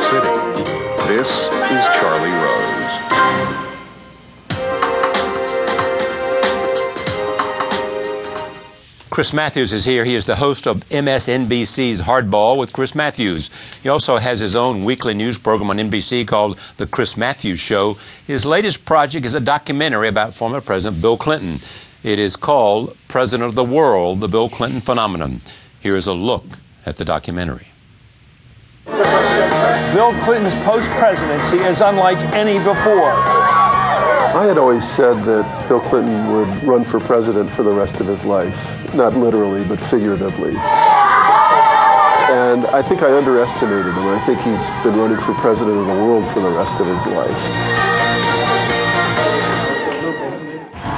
City. This is Charlie Rose. Chris Matthews is here. He is the host of MSNBC's Hardball with Chris Matthews. He also has his own weekly news program on NBC called The Chris Matthews Show. His latest project is a documentary about former President Bill Clinton. It is called President of the World The Bill Clinton Phenomenon. Here is a look at the documentary. Bill Clinton's post presidency is unlike any before. I had always said that Bill Clinton would run for president for the rest of his life, not literally, but figuratively. And I think I underestimated him. I think he's been running for president of the world for the rest of his life.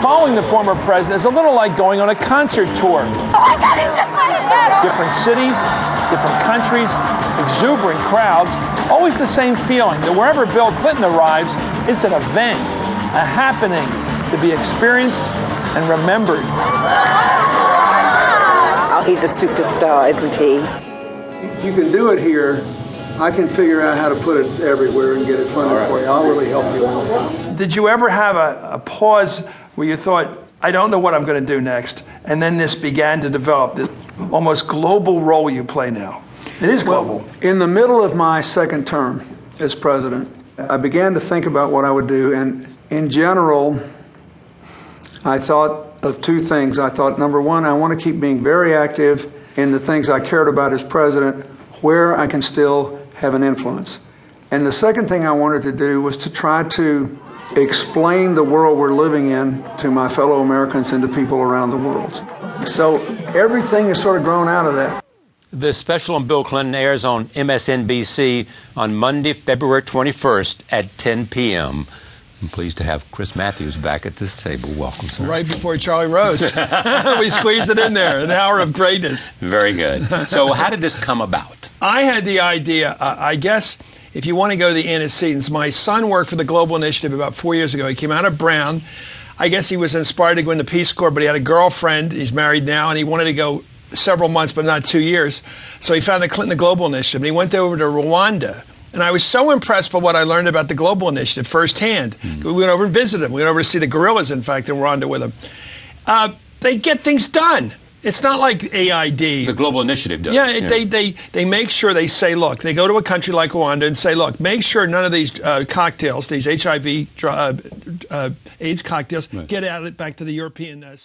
Following the former president is a little like going on a concert tour. Different cities, different countries, exuberant crowds, always the same feeling that wherever Bill Clinton arrives, it's an event a happening to be experienced and remembered. Oh, he's a superstar, isn't he? If you can do it here, I can figure out how to put it everywhere and get it funded right. for you. I'll really help you. Out. Did you ever have a, a pause where you thought, I don't know what I'm going to do next? And then this began to develop, this almost global role you play now. It is global. Well, in the middle of my second term as president, I began to think about what I would do, and in general, I thought of two things. I thought, number one, I want to keep being very active in the things I cared about as president, where I can still have an influence. And the second thing I wanted to do was to try to explain the world we're living in to my fellow Americans and to people around the world. So everything has sort of grown out of that. The special on Bill Clinton airs on MSNBC on Monday, February 21st at 10 p.m. I'm pleased to have Chris Matthews back at this table. Welcome, sir. Right before Charlie Rose. we squeezed it in there, an hour of greatness. Very good. So, how did this come about? I had the idea, uh, I guess, if you want to go to the antecedents, my son worked for the Global Initiative about four years ago. He came out of Brown. I guess he was inspired to go into Peace Corps, but he had a girlfriend. He's married now, and he wanted to go several months, but not two years. So he found the Clinton Global Initiative, and he went over to Rwanda and I was so impressed by what I learned about the Global Initiative firsthand. Mm-hmm. We went over and visited them. We went over to see the gorillas, in fact, in Rwanda with them. Uh, they get things done. It's not like AID. The Global Initiative does. Yeah, yeah, They, they, they make sure they say, look, they go to a country like Rwanda and say, look, make sure none of these uh, cocktails, these HIV uh, uh, AIDS cocktails, right. get out of it back to the European uh,